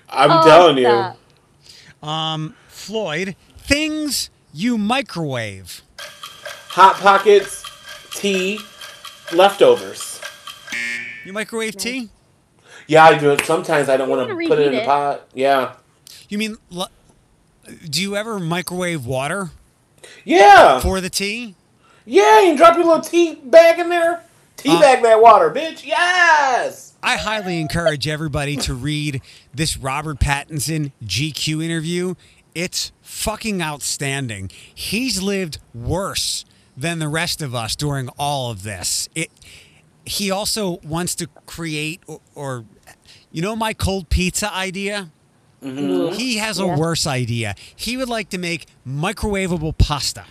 I'm Oh, telling you. Um, Floyd, things you microwave. Hot pockets, tea, leftovers. You microwave tea? Yeah, I do it. Sometimes I don't want to put it in reheat the pot. Yeah. You mean? Do you ever microwave water Yeah. for the tea? Yeah, you drop your little tea bag in there. Tea Uh, that water, bitch. Yes. I highly encourage everybody to read this Robert Pattinson GQ interview. It's fucking outstanding. He's lived worse than the rest of us during all of this. It he also wants to create or, or you know my cold pizza idea? He has a Yeah. worse idea. He would like to make microwavable pasta.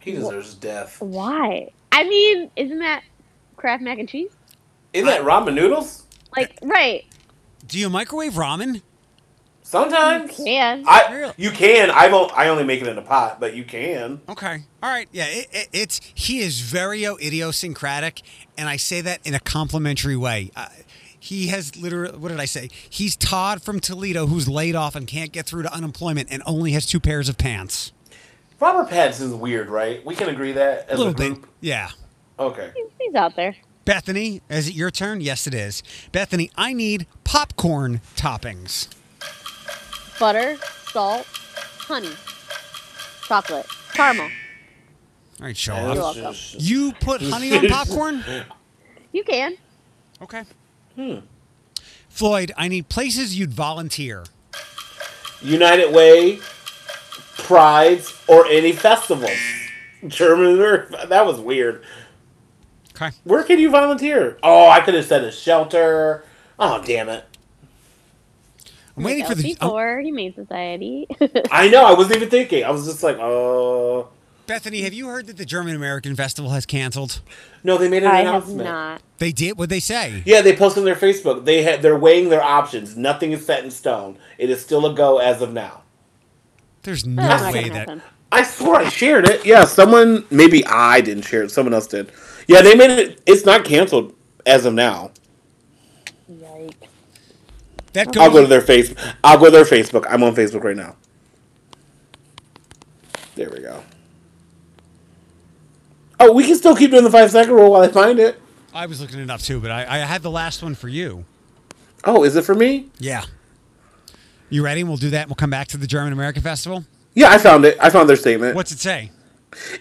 He deserves death. Why? I mean, isn't that Kraft mac and cheese? Isn't that ramen noodles? Like, right? Do you microwave ramen? Sometimes. Can I Really? you can. I won't. I only make it in a pot, but you can. Okay. All right. Yeah. It, it, it's he is very idiosyncratic, and I say that in a complimentary way. Uh, he has literally. What did I say? He's Todd from Toledo, who's laid off and can't get through to unemployment, and only has two pairs of pants. Robert Pattinson's weird, right? We can agree that as A little a bit. Yeah. Okay. he's, he's out there. Bethany, is it your turn? Yes, it is. Bethany, I need popcorn toppings. Butter, salt, honey, chocolate, caramel. All right, show off. You're welcome. You put honey on popcorn? You can. Okay. Hmm. Floyd, I need places you'd volunteer. United Way, prides, or any festivals. German. That was weird. Okay. Where can you volunteer? Oh, I could have said a shelter. Oh, damn it. I'm waiting for the. oh, Before Humane Society. I know. I wasn't even thinking. I was just like, oh. Bethany, have you heard that the German American Festival has canceled? No, they made an I have announcement. not. They did. What they say? Yeah, they posted on their Facebook. They had they're weighing their options. Nothing is set in stone. It is still a go as of now. There's no not way that. happen. I swore I shared it. Yeah, someone maybe I didn't share it. Someone else did. Yeah, they made it. It's not canceled as of now. Yikes. That I'll go to their face. I'll go to their Facebook. I'm on Facebook right now. There we go. Oh, we can still keep doing the five second rule while I find it. I was looking it up too, but I, I had the last one for you. Oh, is it for me? Yeah. You ready? We'll do that. and We'll come back to the German American Festival. Yeah, I found it. I found their statement. What's it say?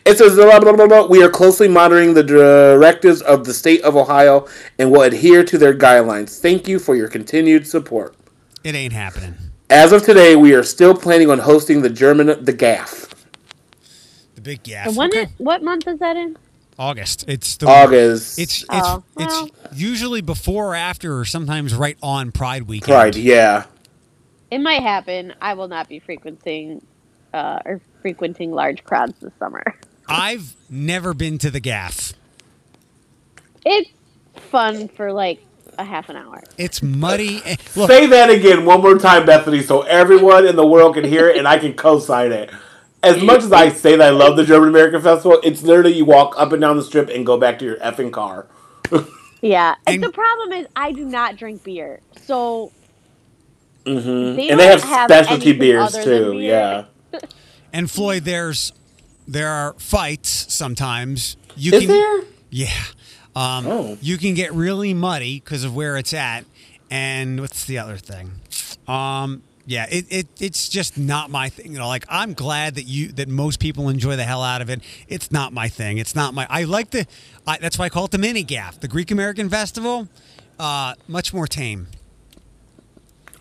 It says, blah, blah, blah, blah, we are closely monitoring the directives of the state of Ohio and will adhere to their guidelines. Thank you for your continued support. It ain't happening. As of today, we are still planning on hosting the German the GAF. The big gas. And when Okay. it, what month is that in? August. It's the August. It's it's Oh, it's usually before or after, or sometimes right on Pride weekend. Pride, yeah. It might happen. I will not be frequenting uh, or frequenting large crowds this summer. I've never been to the GAF. It's fun for like a half an hour. It's muddy. Eh, Look, Say that again one more time, Bethany, so everyone in the world can hear it and I can co sign it. As much as I say that I love the German American Festival, it's literally you walk up and down the strip and go back to your effing car. Yeah. And, And- the problem is I do not drink beer. So hmm They And they have have specialty beers too. beer. Yeah. and Floyd, there's there are fights sometimes. You Is can, there? Yeah. Um, Oh. You can get really muddy because of where it's at. And what's the other thing? Um, yeah, it, it it's just not my thing. You know, like I'm glad that you that most people enjoy the hell out of it. It's not my thing. It's not my. I like the. I, that's why I call it the mini GAF. The Greek American Festival, uh, much more tame.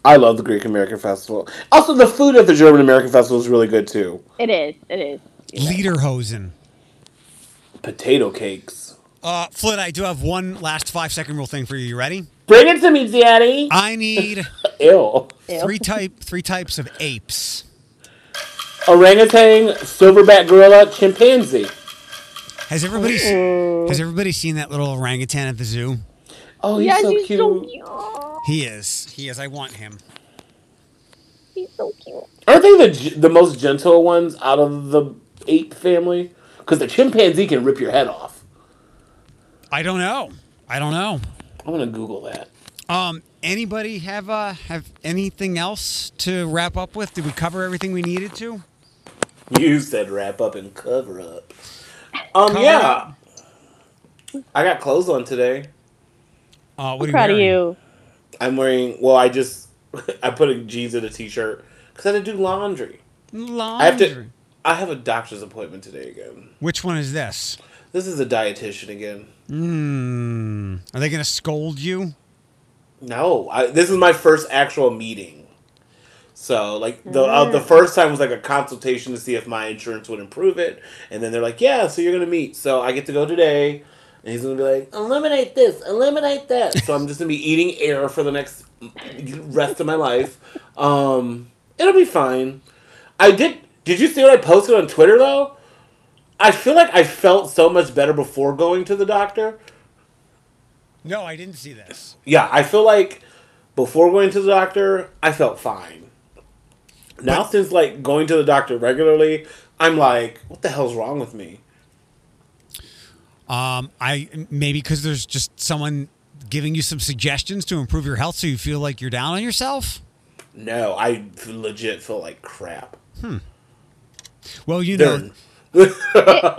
I love the Greek American Festival. Also, the food at the German American Festival is really good too. it is. It is. You're. Lederhosen. Potato cakes. Uh, Flit, I do have one last five second rule thing for you. You ready? Bring it to me, Daddy. I need Ew. Ew. three type three types of apes. Orangutan, silverback gorilla, chimpanzee. Has everybody Mm. has everybody seen that little orangutan at the zoo? Oh, he's Yes, so he's cute. so cute. He is. He is. I want him. He's so cute. Aren't they the the most gentle ones out of the ape family? Because the chimpanzee can rip your head off. I don't know. I don't know. I'm gonna Google that. Um, anybody have uh have anything else to wrap up with? Did we cover everything we needed to? You said wrap up and cover up. Um, Cover yeah. up. I got clothes on today. Uh, what I'm are you proud of you. I'm wearing. Well, I just I put a jeans and a t-shirt because I had to do laundry. Laundry. I have to. I have a doctor's appointment today again. Which one is this? This is a dietitian again. Hmm. Are they gonna scold you? No, I, this is my first actual meeting. So, like the uh, the first time was like a consultation to see if my insurance would improve it, and then they're like, "Yeah, so you're gonna meet." So I get to go today, and he's gonna be like, "Eliminate this, eliminate that." so I'm just gonna be eating air for the next rest of my life. Um, it'll be fine. I did. Did you see what I posted on Twitter though? I feel like I felt so much better before going to the doctor. No, I didn't see this. Yeah, I feel like before going to the doctor, I felt fine. Now, since like going to the doctor regularly, I'm like, what the hell's wrong with me? Um, I maybe because there's just someone giving you some suggestions to improve your health, so you feel like you're down on yourself. No, I legit feel like crap. Well, you know, They're- It,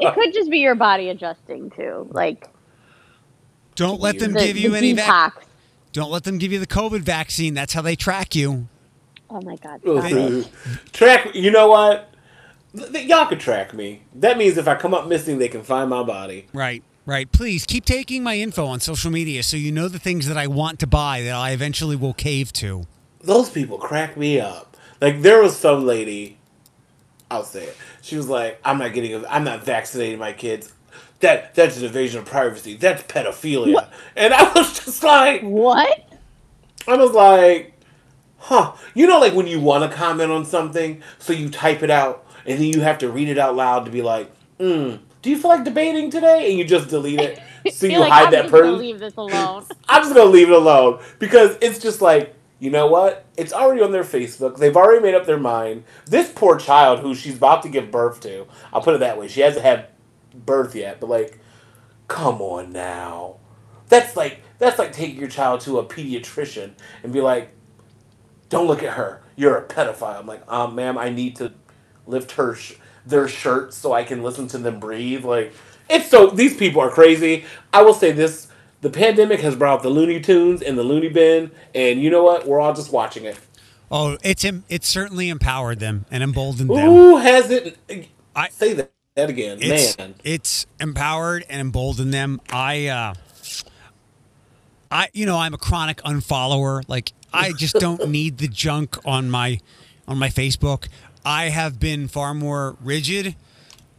it could just be your body adjusting too, like don't let them the, give you the any. detox. Vac- don't let them give you the COVID vaccine. That's how they track you. oh my god! track. You know what? Th- th- Y'all can track me. That means if I come up missing, they can find my body. Right, right. Please keep taking my info on social media so you know the things that I want to buy that I eventually will cave to. those people crack me up. Like there was some lady, I'll say it. She was like, "I'm not getting, a, I'm not vaccinating my kids. That that's an invasion of privacy. That's pedophilia." And I was just like, What? I was like, "Huh?" You know, like when you want to comment on something, so you type it out, and then you have to read it out loud to be like, "Hmm, do you feel like debating today?" And you just delete it, so you like, hide I'm that person. leave this alone. I'm just gonna leave it alone because it's just like you know what? It's already on their Facebook. They've already made up their mind. This poor child who she's about to give birth to. I'll put it that way. She hasn't had birth yet, but like, come on now. That's like that's like taking your child to a pediatrician and be like, "Don't look at her. You're a pedophile." I'm like, um, "Ma'am, I need to lift her sh- their shirts so I can listen to them breathe." Like, it's so these people are crazy. I will say this: the pandemic has brought the Looney Tunes and the Looney Bin, and you know what? We're all just watching it. Oh, it's it's certainly empowered them and emboldened them. Who has it? I- say that, that again, It's man. it's empowered and emboldened them. I uh I you know, I'm a chronic unfollower. Like I just don't need the junk on my on my Facebook. I have been far more rigid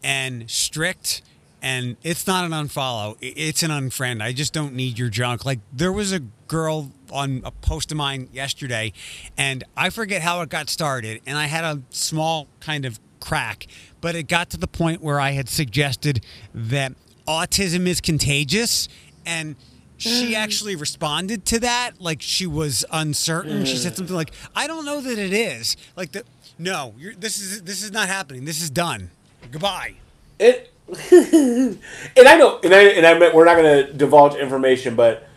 and strict and it's not an unfollow. It's an unfriend. I just don't need your junk. Like there was a girl on a post of mine yesterday and I forget how it got started and I had a small kind of crack, but it got to the point where I had suggested that autism is contagious and she mm. actually responded to that like she was uncertain. She said mm. something like, "I don't know that it is." Like the no, you're, this is this is not happening. This is done. Goodbye. It, and I know, and I and I we're not going to divulge information, but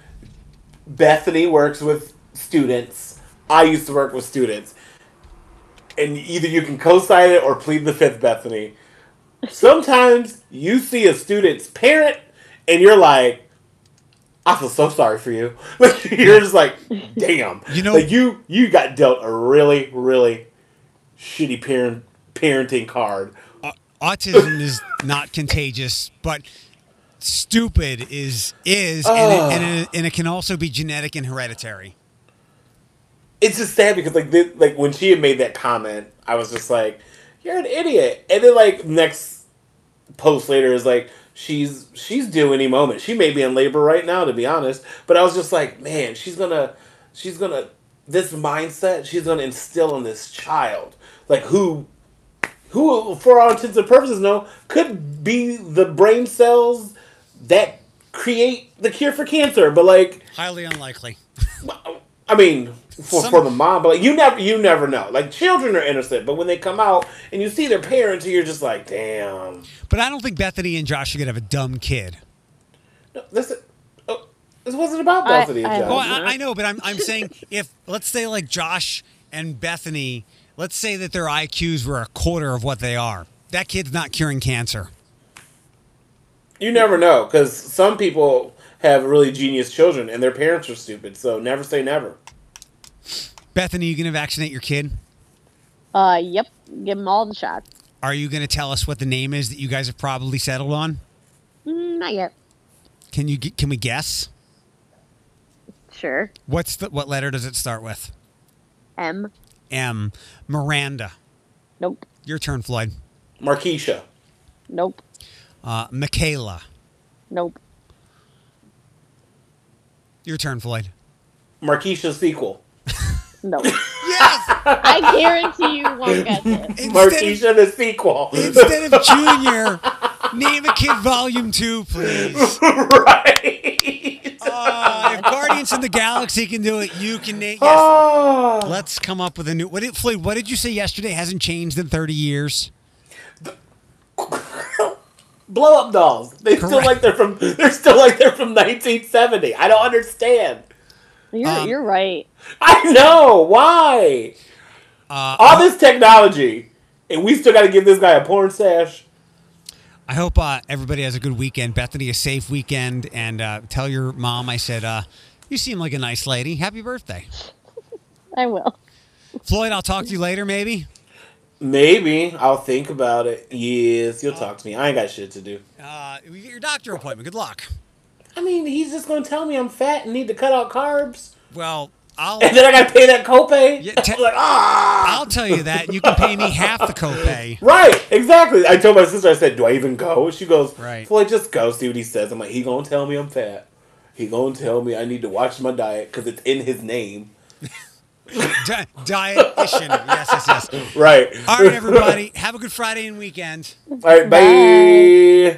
Bethany works with students. I used to work with students, and either you can co-sign it or plead the fifth, Bethany. Sometimes you see a student's parent, and you're like, I feel so sorry for you. Like you're just like, damn. You know- like you you got dealt a really really shitty parent parenting card. Au- Autism is not contagious, but stupid is is, and, it, and, ah. it, and it can also be genetic and hereditary. it's just sad because like this, like when she had made that comment, I was just like, "You're an idiot," and then like next post later is like she's she's due any moment. She may be in labor right now, to be honest. But I was just like, man, she's gonna she's gonna this mindset she's gonna instill in this child, like who who for all intents and purposes know could be the brain cells that create the cure for cancer. But like Highly unlikely. I mean, for, Some- for the mom, but like you never you never know. Like children are innocent, but when they come out and you see their parents, you're just like, damn. But I don't think Bethany and Josh are gonna have a dumb kid. No, this oh, this wasn't about I- Bethany and I- Josh. Well, I, I know, but I'm I'm saying if let's say like Josh and Bethany, let's say that their IQs were a quarter of what they are. That kid's not curing cancer. You never know because some people have really genius children and their parents are stupid. So never say never. Bethany, you gonna vaccinate your kid? Uh, yep. Give them all the shots. Are you gonna tell us what the name is that you guys have probably settled on? Mm, not yet. Can you can we guess? Sure. What's the what letter does it start with? M. M. Miranda. Nope. Your turn, Floyd. Markeisha. Nope. Uh, Michaela. Nope. Your turn, Floyd. Markeisha sequel. Nope. Yes. I guarantee you won't get this. instead, of, Markeisha the sequel. instead of Junior, name a kid Volume Two, please. right. Uh, if Guardians of the Galaxy can do it, you can name. Yes. Ah. Let's come up with a new. What did Floyd? What did you say yesterday? Hasn't changed in thirty years. blow up dolls. They still like they're from. They're still like they're from 1970. I don't understand. You're Um, you're right. I know why. Uh, All this technology, and we still got to give this guy a porn stash. I hope uh, everybody has a good weekend. Bethany, a safe weekend, and uh, tell your mom I said uh, you seem like a nice lady. Happy birthday, I will. Floyd. I'll talk to you later, maybe. Maybe I'll think about it. Yes, you'll talk to me. I ain't got shit to do. Uh, we get your doctor appointment. Good luck. I mean, he's just gonna tell me I'm fat and need to cut out carbs, Well, I'll and then I gotta pay that copay. Yeah, te- I'm like, ah. I'll tell you that you can pay me half the copay. Right, exactly. I told my sister, I said, "Do I even go?" She goes, Right. Floyd, just go, see what he says." I'm like, "He gonna tell me I'm fat. He gonna tell me I need to watch my diet because it's in his name." Di- dietitian. Yes, yes, yes. Right. All right, everybody. Have a good Friday and weekend. All right. bye.